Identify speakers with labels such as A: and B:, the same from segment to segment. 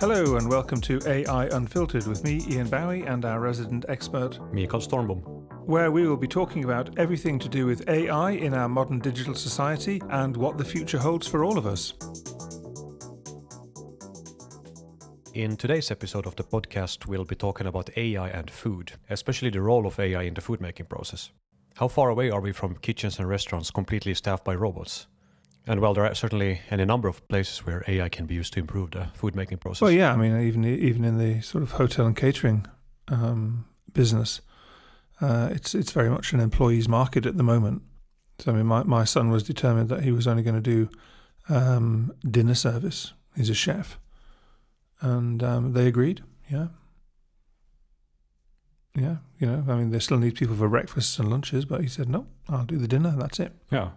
A: Hello and welcome to AI Unfiltered with me, Ian Bowie, and our resident expert,
B: Mikael Stormbom.
A: where we will be talking about everything to do with AI in our modern digital society and what the future holds for all of us.
B: In today's episode of the podcast, we'll be talking about AI and food, especially the role of AI in the food making process. How far away are we from kitchens and restaurants completely staffed by robots? And well, there are certainly any number of places where AI can be used to improve the food making process.
A: Well, yeah, I mean, even even in the sort of hotel and catering um, business, uh, it's it's very much an employees' market at the moment. So, I mean, my, my son was determined that he was only going to do um, dinner service. He's a chef, and um, they agreed. Yeah, yeah, you know, I mean, they still need people for breakfasts and lunches, but he said, no, I'll do the dinner. That's it.
C: Yeah,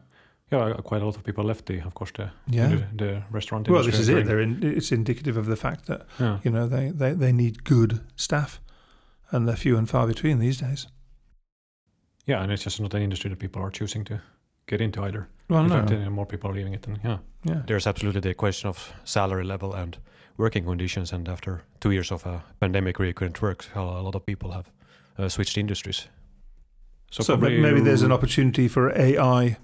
C: yeah. Quite a lot of people left the, of course, the
A: Yeah.
C: the, the restaurant.
A: Well, this
C: industry
A: is it. They're in, it's indicative of the fact that
C: Yeah,
A: you know they, they, they need good staff, and they're few and far between these days.
C: yeah, and it's just not an industry that people are choosing to get into either.
A: Well,
C: In
A: no,
C: fact, uh, more people are leaving it than yeah.
A: yeah,
B: There's absolutely the question of salary level and working conditions. And after two years of a pandemic where you couldn't work, a lot of people have uh, switched industries.
C: So,
A: so, ma-
C: probably
A: maybe there's an opportunity for AI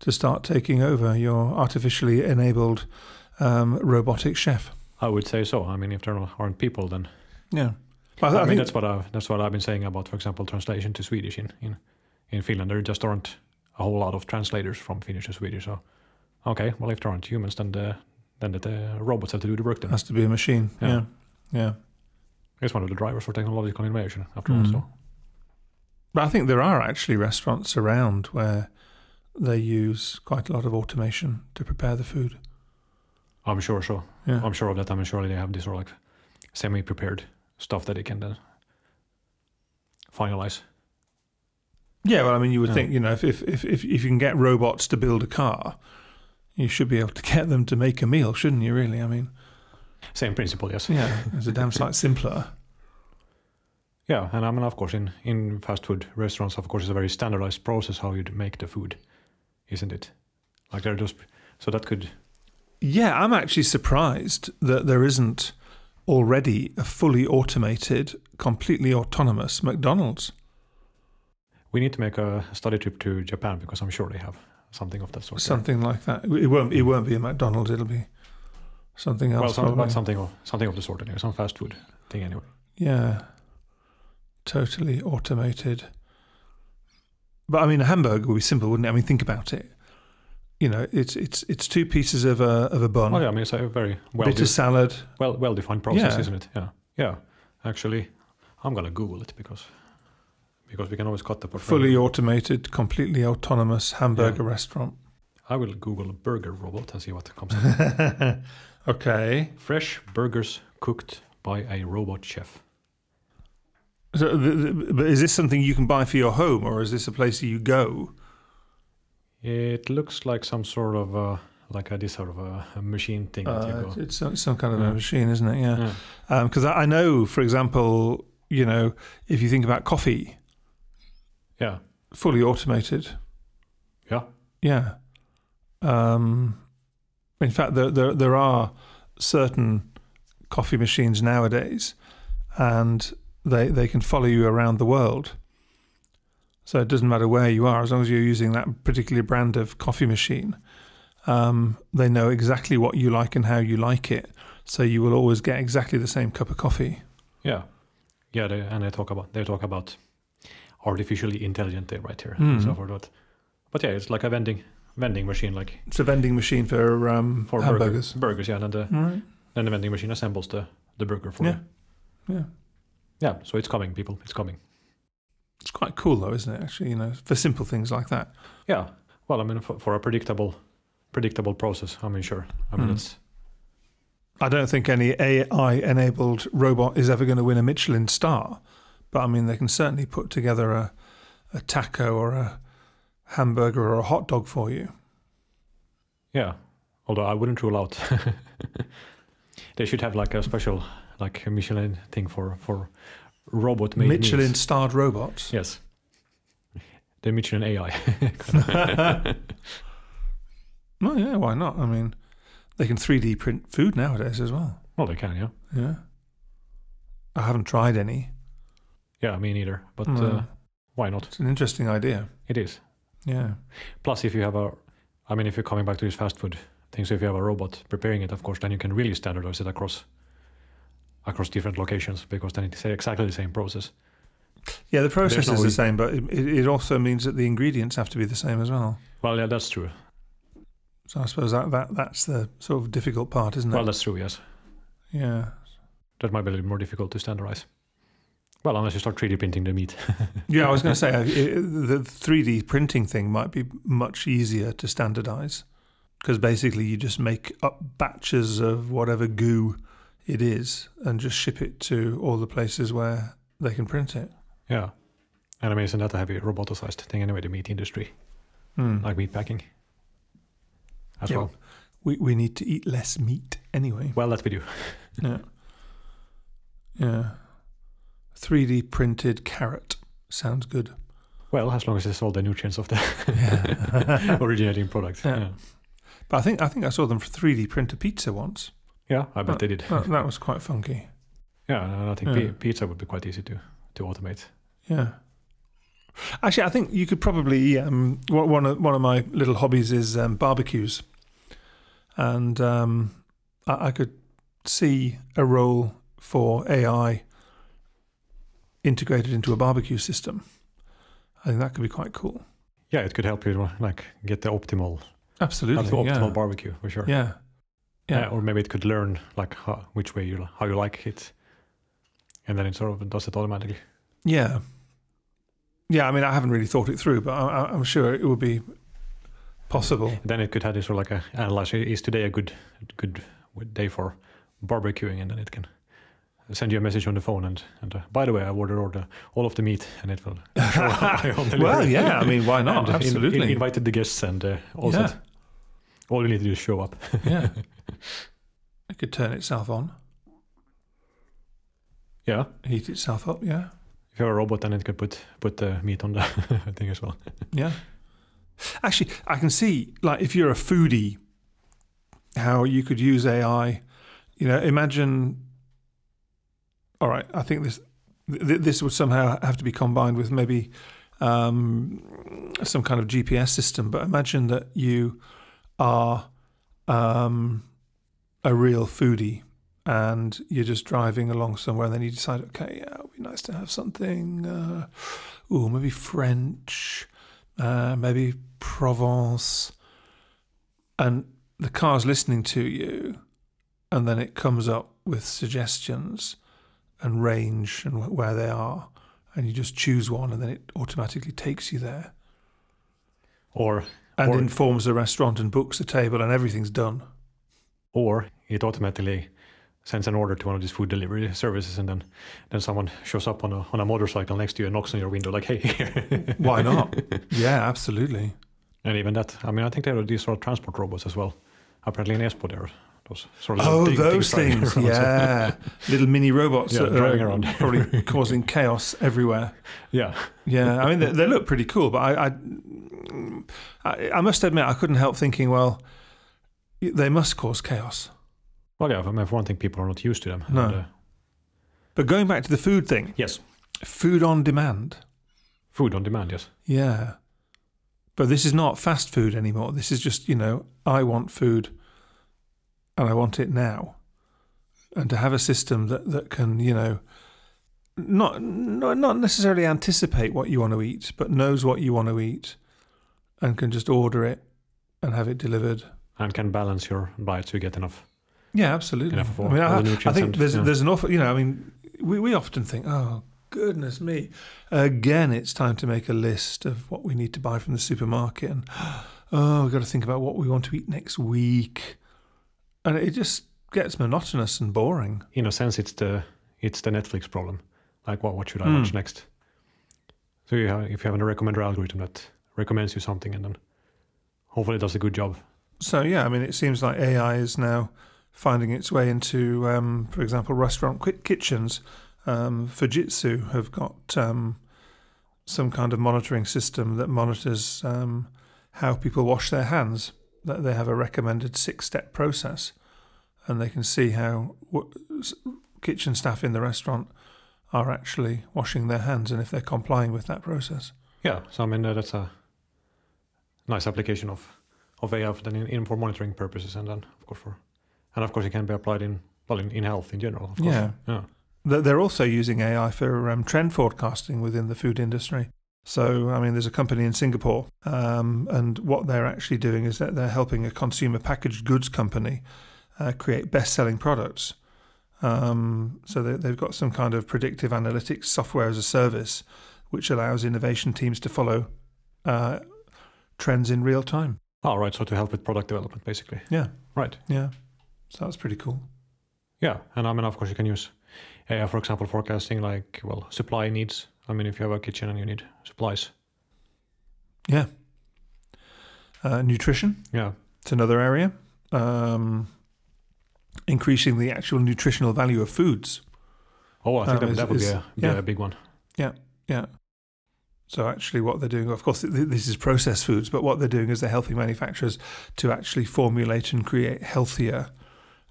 A: to start taking over your artificially enabled um, robotic chef.
C: I would say so. I mean, if there aren't people, then
A: Yeah, I,
C: I,
A: I
C: mean that's what I've that's what I've been saying about, for example, translation to Swedish in in in Finland. There just aren't a whole lot of translators from Finnish to Swedish. So, okay, well, if there aren't humans, then the then the, robots have to do the work. Then
A: has to be a machine. Yeah,
C: Yeah.
A: yeah.
C: it's one of the drivers for technological innovation. After all,
A: Mm.
C: so
A: But I think there are actually restaurants around where they use quite a lot of automation to prepare the food.
C: I'm sure so.
A: Yeah,
C: I'm sure of that. I'm sure they have this sort of like semi-prepared stuff that they can then finalize.
A: Yeah, well, I mean, you would
C: Yeah.
A: think, you know, if, if, if, if, you can get robots to build a car, you should be able to get them to make a meal, shouldn't you, really? I mean,
C: Same principle, yes.
A: yeah, it's a damn sight simpler.
C: Yeah, and I mean, of course, in in fast food restaurants, of course, it's a very standardized process how you'd make the food, isn't it? Like they're just so that could
A: Yeah, I'm actually surprised that there isn't already a fully automated, completely autonomous McDonald's.
C: we need to make a study trip to Japan because I'm sure they have something of that sort. there.
A: Something like that. It won't. It won't be a McDonald's. It'll be something else.
C: well, some, like something of something of the sort anyway, some fast food thing anyway.
A: Yeah. Totally automated. But I mean, a hamburger would be simple, wouldn't it? I mean, think about it. You know, it's it's it's two pieces of a of a bun,
C: Well, yeah, I mean, it's a very well
A: bit of salad.
C: well well defined process,
A: Yeah.
C: isn't it? Yeah, yeah. Actually, I'm gonna Google it because because we can always cut the portfolio.
A: fully automated, completely autonomous hamburger restaurant.
C: I will Google burger robot and see what comes up.
A: okay.
C: Fresh burgers cooked by a robot chef.
A: So, but is this something you can buy for your home, or is this a place you go?
C: It looks like some sort of uh, like a this sort of a, a machine thing that you
A: Uh,
C: go.
A: it's some, some kind of a machine, isn't it? Yeah.
C: Yeah.
A: Because I I know, for example, you know, if you think about coffee,
C: yeah,
A: fully automated.
C: yeah,
A: Yeah. Um, in fact, there, there there are certain coffee machines nowadays, and they they can follow you around the world. So it doesn't matter where you are, as long as you're using that particular brand of coffee machine. Um, they know exactly what you like and how you like it, so you will always get exactly the same cup of coffee.
C: yeah, yeah. They, and they talk about they talk about artificially intelligent there right here
A: Mm.
C: and so forth. But, but yeah, it's like a vending vending machine, like
A: It's a vending machine for um,
C: for
A: hamburgers.
C: burgers. Burgers, yeah. And then the
A: Right.
C: then the vending machine assembles the the burger for
A: Yeah.
C: you.
A: Yeah.
C: Yeah, so it's coming, people. It's coming.
A: It's quite cool, though, isn't it? Actually, you know, for simple things like that.
C: Yeah. Well, I mean, for, for a predictable, predictable process, I mean, sure. I mean,
A: Mm.
C: it's
A: I don't think any AI-enabled robot is ever going to win a Michelin star, but I mean, they can certainly put together a, a taco or a hamburger or a hot dog for you.
C: yeah. Although I wouldn't rule out, they should have like a special, like a Michelin thing for for robot made
A: Michelin-starred robots.
C: Yes. The Michelin AI.
A: Oh yeah, why not? I mean, they can 3D print food nowadays as well.
C: Well, they can, yeah.
A: Yeah. I haven't tried any.
C: Yeah, me neither. But
A: No.
C: uh, why not?
A: It's an interesting idea.
C: It is.
A: Yeah.
C: Plus, if you have a, I mean, if you're coming back to these fast food things, if you have a robot preparing it, of course, then you can really standardize it across across different locations because then it's exactly the same process.
A: Yeah, the process
C: no
A: is the
C: re-
A: same, but it, it it also means that the ingredients have to be the same as well.
C: Well, yeah, that's true.
A: So I suppose that, that that's the sort of difficult part, isn't it?
C: Well, that's true. Yes,
A: yeah.
C: that might be a little more difficult to standardize. Well, unless you start 3D printing the meat.
A: Yeah, I was going to say uh, it, the 3D printing thing might be much easier to standardize because basically you just make up batches of whatever goo it is and just ship it to all the places where they can print it.
C: yeah, and I mean, isn't that a heavy roboticized thing anyway? The meat industry,
A: Hmm.
C: like meat packing, as
A: Yeah.
C: well.
A: We we need to eat less meat anyway.
C: Well, that we do.
A: Yeah. Yeah. 3D printed carrot sounds good.
C: Well, as long as it's all the nutrients of the
A: Yeah.
C: originating product.
A: Yeah.
C: Yeah.
A: But I think I think I saw them for 3D print a pizza once.
C: Yeah, I bet they did.
A: That, that was quite funky.
C: Yeah, and I think
A: Yeah.
C: pizza would be quite easy to to automate.
A: Yeah. Actually, I think you could probably. Um, one one of one of my little hobbies is um, barbecues, and um, I, I could see a role for AI integrated into a barbecue system. I think that could be quite cool.
C: Yeah, it could help you like get the optimal,
A: Absolutely.
C: the optimal
A: yeah.
C: barbecue for sure.
A: yeah. Yeah.
C: or maybe it could learn like how, which way you how you like it, and then it sort of does it automatically.
A: Yeah. Yeah. I mean, I haven't really thought it through, but I, I'm sure it would be possible.
C: Then it could have this sort of like a analyze is today a good good day for barbecuing, and then it can send you a message on the phone and and uh, by the way I ordered order all of the meat and it will show up
A: Well, yeah. I mean, why not?
C: Uh, in-
A: Absolutely.
C: in- invited the guests and uh, all
A: yeah.
C: set. All you need to do is show up.
A: yeah. It could turn itself on,
C: Yeah,
A: heat itself up. Yeah.
C: if you have a robot, then it could put put the meat on the thing as well.
A: Yeah. Actually, I can see, like, if you're a foodie, how you could use AI. You know, imagine. All right, I think this th- this would somehow have to be combined with maybe um, some kind of GPS system. But imagine that you are um, a real foodie and you're just driving along somewhere, and then you decide, okay, yeah, it would be nice to have something. Uh, ooh, maybe French uh, maybe Provence, and the car's listening to you, and then it comes up with suggestions and range and wh- where they are, and you just choose one, and then it automatically takes you there
C: Or
A: and
C: Or-
A: informs the restaurant and books the table, and everything's done.
C: or it automatically sends an order to one of these food delivery services, and then then someone shows up on a on a motorcycle next to you and knocks on your window like, "Hey."
A: Why not? yeah, absolutely.
C: and even that, I mean, I think there are these sort of transport robots as well. Apparently in Espoo there sort of
A: Oh,
C: big
A: those things, yeah. Little mini robots
C: Yeah,
A: that
C: driving
A: are
C: around.
A: probably causing chaos everywhere.
C: yeah,
A: Yeah, I mean they, they look pretty cool, but I, I, I, I must admit I couldn't help thinking, well, they must cause chaos.
C: well, yeah. I mean, for one thing, people are not used to them.
A: No.
C: And, uh,
A: But going back to the food thing,
C: yes,
A: food on demand,
C: food on demand. Yes,
A: yeah. But this is not fast food anymore. This is just you know I want food, and I want it now, and to have a system that that can you know. Not, not not necessarily anticipate what you want to eat, but knows what you want to eat, and can just order it and have it delivered
C: and can balance your diet to get enough.
A: Yeah, absolutely.
C: Enough of
A: I mean,
C: all
A: I,
C: the
A: I think
C: and-
A: there's
C: yeah.
A: there's an awful. You know, I mean, we we often think, oh goodness me, again, it's time to make a list of what we need to buy from the supermarket, and oh, we've got to think about what we want to eat next week, and it just gets monotonous and boring.
C: In a sense, it's the it's the Netflix problem. Like, what what should I
A: Hmm.
C: watch next? So you have, if you have a recommender algorithm that recommends you something, and then hopefully it does a good job.
A: So yeah, I mean, it seems like AI is now finding its way into, um, for example, restaurant kitchens. Um, Fujitsu have got um, some kind of monitoring system that monitors um, how people wash their hands. That they have a recommended six-step process, and they can see how kitchen staff in the restaurant are actually washing their hands and if they're complying with that process.
C: Yeah, so I mean uh, that's a nice application of of AI for then in, in for monitoring purposes, and then of course for and of course it can be applied in well in, in health in general. Of course.
A: Yeah.
C: yeah,
A: They're also using AI for um, trend forecasting within the food industry. So, I mean, there's a company in Singapore, um, and what they're actually doing is that they're helping a consumer packaged goods company uh, create best selling products. Um, so, they, they've got some kind of predictive analytics software as a service, which allows innovation teams to follow uh, trends in real time.
C: Oh, right. So to help with product development, basically.
A: Yeah.
C: Right.
A: Yeah. So, that's pretty cool.
C: Yeah, and I mean, of course, you can use AI, for example, forecasting like well supply needs. I mean, if you have a kitchen and you need supplies.
A: Yeah. Uh, nutrition.
C: Yeah.
A: It's another area. Um, increasing the actual nutritional value of foods.
C: Oh, I think
A: Um,
C: that,
A: is-
C: that would be a,
A: yeah.
C: a big one.
A: Yeah. Yeah. So actually, what they're doing, of course, th- this is processed foods, but what they're doing is they're helping manufacturers to actually formulate and create healthier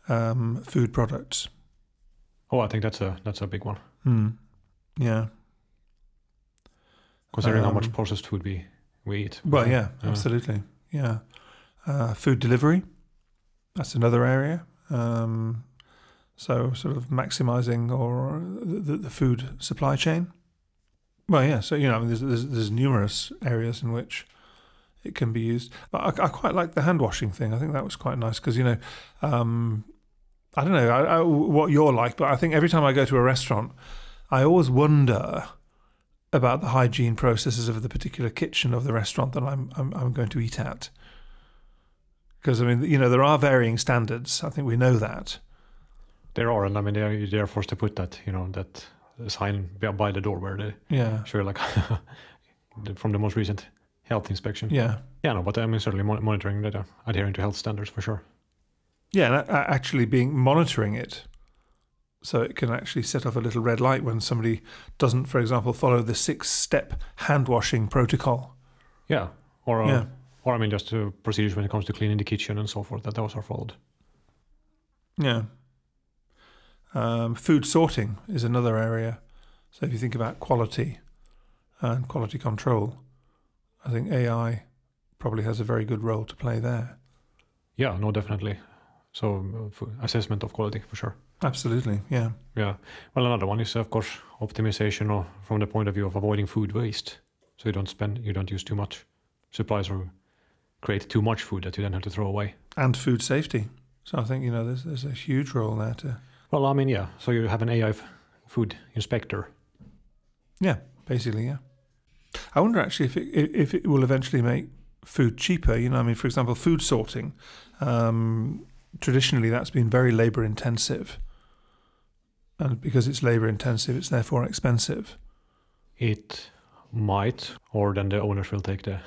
A: um, food products.
C: Oh, I think that's a that's a big one.
A: Hmm. Yeah.
C: Considering how much
A: Um,
C: processed food we we eat.
A: Well, yeah,
C: Yeah.
A: absolutely. Yeah. Uh, food delivery. That's another area. Um, so, sort of maximizing or the, the, food supply chain. Well, yeah. So you know, I mean, there's, there's there's numerous areas in which it can be used. I, I quite like the hand washing thing. I think that was quite nice because you know, um, I don't know I, I, what you're like, but I think every time I go to a restaurant, I always wonder about the hygiene processes of the particular kitchen of the restaurant that I'm I'm, I'm going to eat at. Because I mean, you know, there are varying standards. I think we know that.
C: There are, and I mean, they are, forced to put that, you know, that sign by- the door where they
A: Yeah,
C: sure like from the most recent health inspection.
A: yeah,
C: Yeah, no, but I mean, certainly monitoring that, uh, adhering to health standards for sure.
A: yeah. And actually, being monitoring it, so it can actually set off a little red light when somebody doesn't, for example, follow the six-step hand washing protocol.
C: Yeah, or uh,
A: Yeah.
C: Or I mean, just uh, procedures when it comes to cleaning the kitchen and so forth that those are followed.
A: Yeah. Um, food sorting is another area. So if you think about quality and quality control, I think AI probably has a very good role to play there.
C: Yeah, no, definitely. So uh, assessment of quality for sure.
A: Absolutely, yeah.
C: Yeah. Well, another one is of course optimization or from the point of view of avoiding food waste. So you don't spend, you don't use too much supplies or create too much food that you then have to throw away.
A: And food safety. So I think you know there's there's a huge role there to
C: Well, I mean, yeah. So you have an AI food inspector.
A: yeah, basically yeah. I wonder actually if it if it will eventually make food cheaper. You know, I mean, for example, food sorting. Um, traditionally, that's been very labour intensive, and because it's labour intensive, it's therefore expensive.
C: It might, or then the owners will take the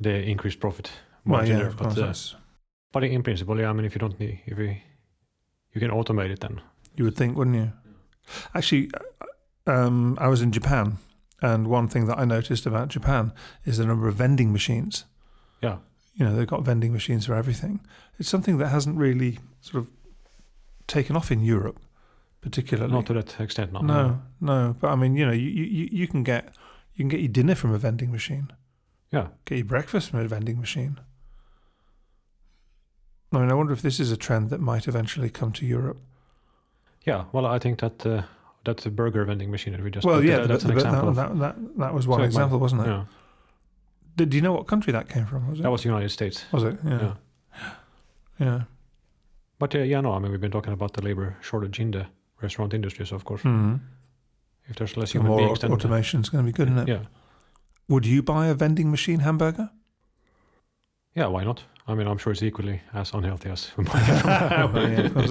C: the increased profit
A: Well,
C: margin
A: yeah,
C: there.
A: of
C: But, uh, but in principle, yeah. I mean, if you don't need, if you you can automate it, then
A: You would think, wouldn't you? Actually, um, I was in Japan, and one thing that I noticed about Japan is the number of vending machines.
C: yeah,
A: You know, they've got vending machines for everything. It's something that hasn't really sort of taken off in Europe, particularly.
C: not to that extent. No,
A: no, no. But I mean, you know, you, you, you can get you can get your dinner from a vending machine.
C: Yeah.
A: Get your breakfast from a vending machine. I mean, I wonder if this is a trend that might eventually come to Europe.
C: Yeah, well, I think that uh, that's a burger vending machine that we just.
A: well, yeah, the-
C: that's an example.
A: that, that, that, that was one
C: So it might-
A: example, wasn't it?
C: yeah,
A: Did, do you know what country that came from? Was it?
C: that was the United States.
A: Was it? Yeah.
C: Yeah.
A: Yeah.
C: But uh, yeah, no, I mean, we've been talking about the labor shortage in the restaurant industry, so of course,
A: Hmm.
C: if there's less human
A: more
C: beings, then
A: automation is going to be good, isn't it?
C: yeah,
A: Would you buy a vending machine hamburger?
C: yeah, why not? I mean, I'm sure it's equally as unhealthy as
A: Well, yeah, of course.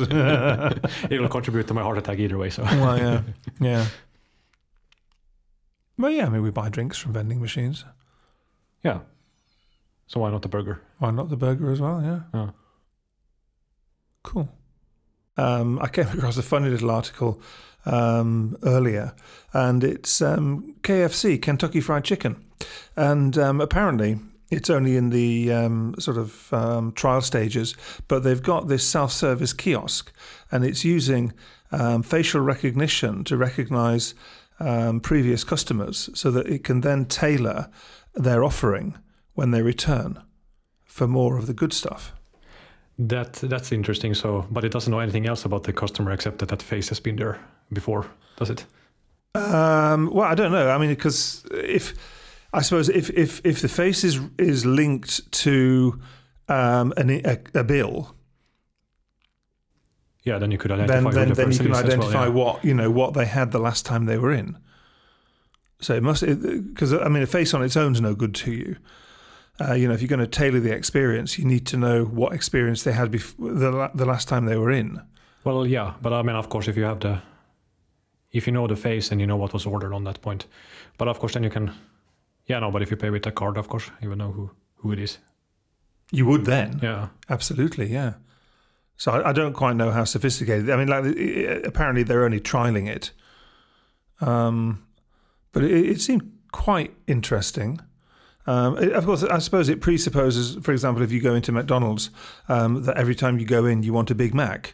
C: it will contribute to my heart attack either way. So
A: well, yeah, yeah. Well, yeah. I mean, we buy drinks from vending machines.
C: yeah, so why not the burger?
A: Why not the burger as well? Yeah.
C: Yeah.
A: Cool. Um, I came across a funny little article um, earlier, and it's um, KFC, Kentucky Fried Chicken, and um, apparently It's only in the um, sort of um, trial stages, but they've got this self-service kiosk, and it's using um, facial recognition to recognise um, previous customers, so that it can then tailor their offering when they return for more of the good stuff.
C: That that's interesting. So, but it doesn't know anything else about the customer except that that face has been there before, does it?
A: Um, well, I don't know. I mean, because if I suppose if if if the face is is linked to um, an, a, a bill,
C: Yeah, then you could identify
A: then then, then you can
C: as well,
A: identify
C: yeah.
A: what you know what they had the last time they were in. So it must because I mean a face on its own is no good to you. Uh, you know, if you're going to tailor the experience, you need to know what experience they had before the the last time they were in.
C: Well, yeah, but I mean, of course, if you have the, if you know the face and you know what was ordered on that point, but of course, then you can, yeah, no, but if you pay with a card, of course, you will know who who it is.
A: You would then.
C: Yeah,
A: Absolutely, yeah. So I, I don't quite know how sophisticated. I mean, like apparently they're only trialing it, um, but it, it seemed quite interesting. Um, of course, I suppose it presupposes, for example, if you go into McDonald's, um, that every time you go in you want a Big Mac.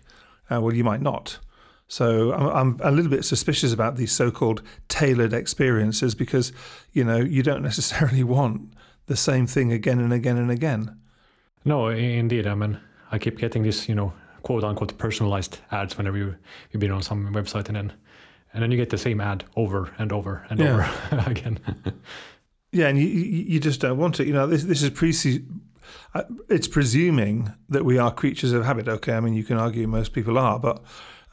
A: Uh, well, you might not. So I'm, I'm a little bit suspicious about these so-called tailored experiences because you know you don't necessarily want the same thing again and again and again.
C: no, indeed. I mean, I keep getting this, you know, quote unquote personalized ads whenever you you've been on some website, and then and then you get the same ad over and over and
A: Yeah.
C: over again.
A: Yeah, and you, you just don't want it. You know, this this is pre- uh, it's presuming that we are creatures of habit. Okay, I mean, you can argue most people are, but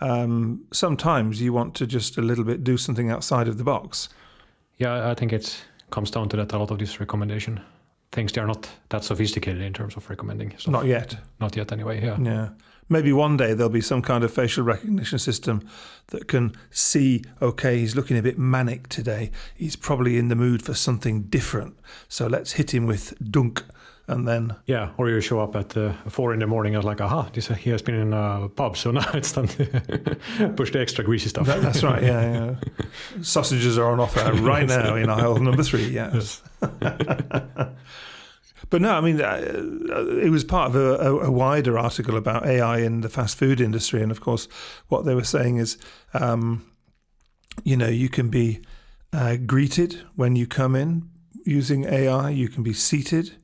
A: um, sometimes you want to just a little bit do something outside of the box.
C: yeah, I think it comes down to that. A lot of these recommendation things they are not that sophisticated in terms of recommending. stuff.
A: Not yet.
C: not yet, anyway. Yeah.
A: Yeah. Maybe one day there'll be some kind of facial recognition system that can see, okay, he's looking a bit manic today. He's probably in the mood for something different. So let's hit him with dunk. And then,
C: Yeah, or you show up at uh, four in the morning and like, aha, this he has been in a pub, so now it's time to push the extra greasy stuff.
A: that, that's right, yeah, yeah. Sausages are on offer right now in aisle number three, yes. But no, I mean, uh, it was part of a, a, a wider article about AI in the fast food industry. And of course, what they were saying is, um, you know, you can be uh, greeted when you come in using AI, you can be seated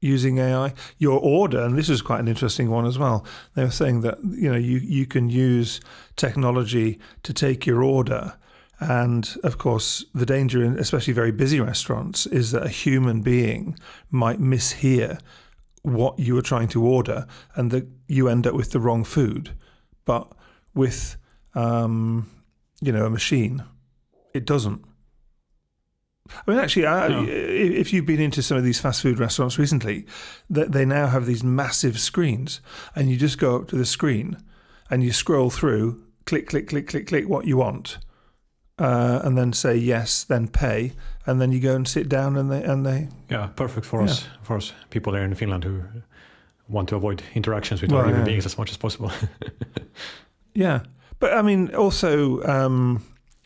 A: using AI. Your order, and this is quite an interesting one as well. They were saying that, you know, you, you can use technology to take your order. And of course, the danger in especially very busy restaurants is that a human being might mishear what you were trying to order and that you end up with the wrong food. But with, um, you know, a machine, it doesn't. I mean, actually, I,
C: No.
A: if you've been into some of these fast food restaurants recently, that they now have these massive screens, and you just go up to the screen and you scroll through, click, click, click, click, click what you want, uh, and then say yes, then pay, and then you go and sit down, and they and they
C: Yeah, perfect for
A: Yeah.
C: us, for us people there in Finland who want to avoid interactions with
A: Well,
C: our human
A: yeah.
C: beings as much as possible.
A: Yeah, but I mean, also um,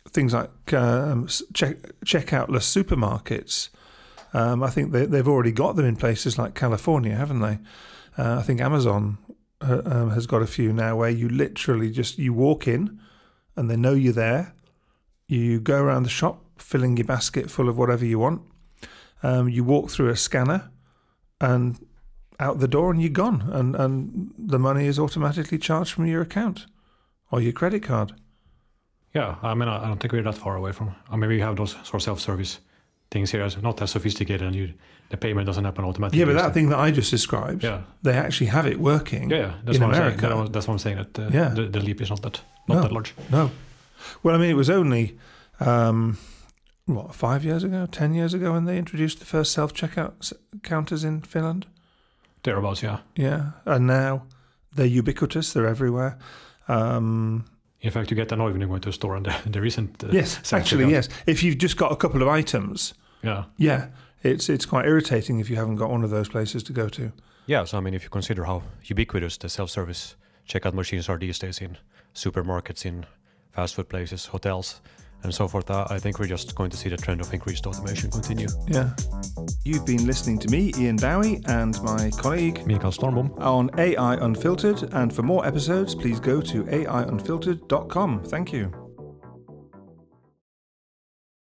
A: things like um, check checkoutless supermarkets. Um, I think they, they've already got them in places like California, haven't they? Uh, I think Amazon uh, um, has got a few now where you literally just you walk in, and they know you're there. You go around the shop, filling your basket full of whatever you want. Um, you walk through a scanner, and out the door, and you're gone, and and the money is automatically charged from your account or your credit card.
C: Yeah, I mean, I don't think we're that far away from. I mean, we have those sort of self-service things here, as not as sophisticated, and you, the payment doesn't happen automatically.
A: Yeah, but that thing that I just described,
C: Yeah,
A: they actually have it working.
C: yeah, yeah. That's
A: In
C: what I'm
A: America.
C: saying. That That's what I'm saying. That uh,
A: Yeah.
C: the, the leap is not that not
A: No.
C: that large.
A: No. Well, I mean, it was only, um, what, five years ago, 10 years ago when they introduced the first self checkout counters in Finland.
C: Thereabouts, yeah.
A: Yeah. And now they're ubiquitous, they're everywhere. Um,
C: In fact, you get annoyed when you go to a store and there, there isn't. Uh,
A: yes,
C: self-checkout.
A: actually, yes. If you've just got a couple of items,
C: Yeah,
A: yeah, it's it's quite irritating if you haven't got one of those places to go to.
B: Yeah, so I mean, if you consider how ubiquitous the self-service checkout machines are these days in supermarkets, in fast food places, hotels,
C: and so forth. I think we're just going to see the trend of increased automation continue.
A: Yeah. You've been listening to me, Ian Bowie, and my colleague
D: Mikael Stormbom.
A: on AI Unfiltered. And for more episodes, please go to aiunfiltered.com. Thank you.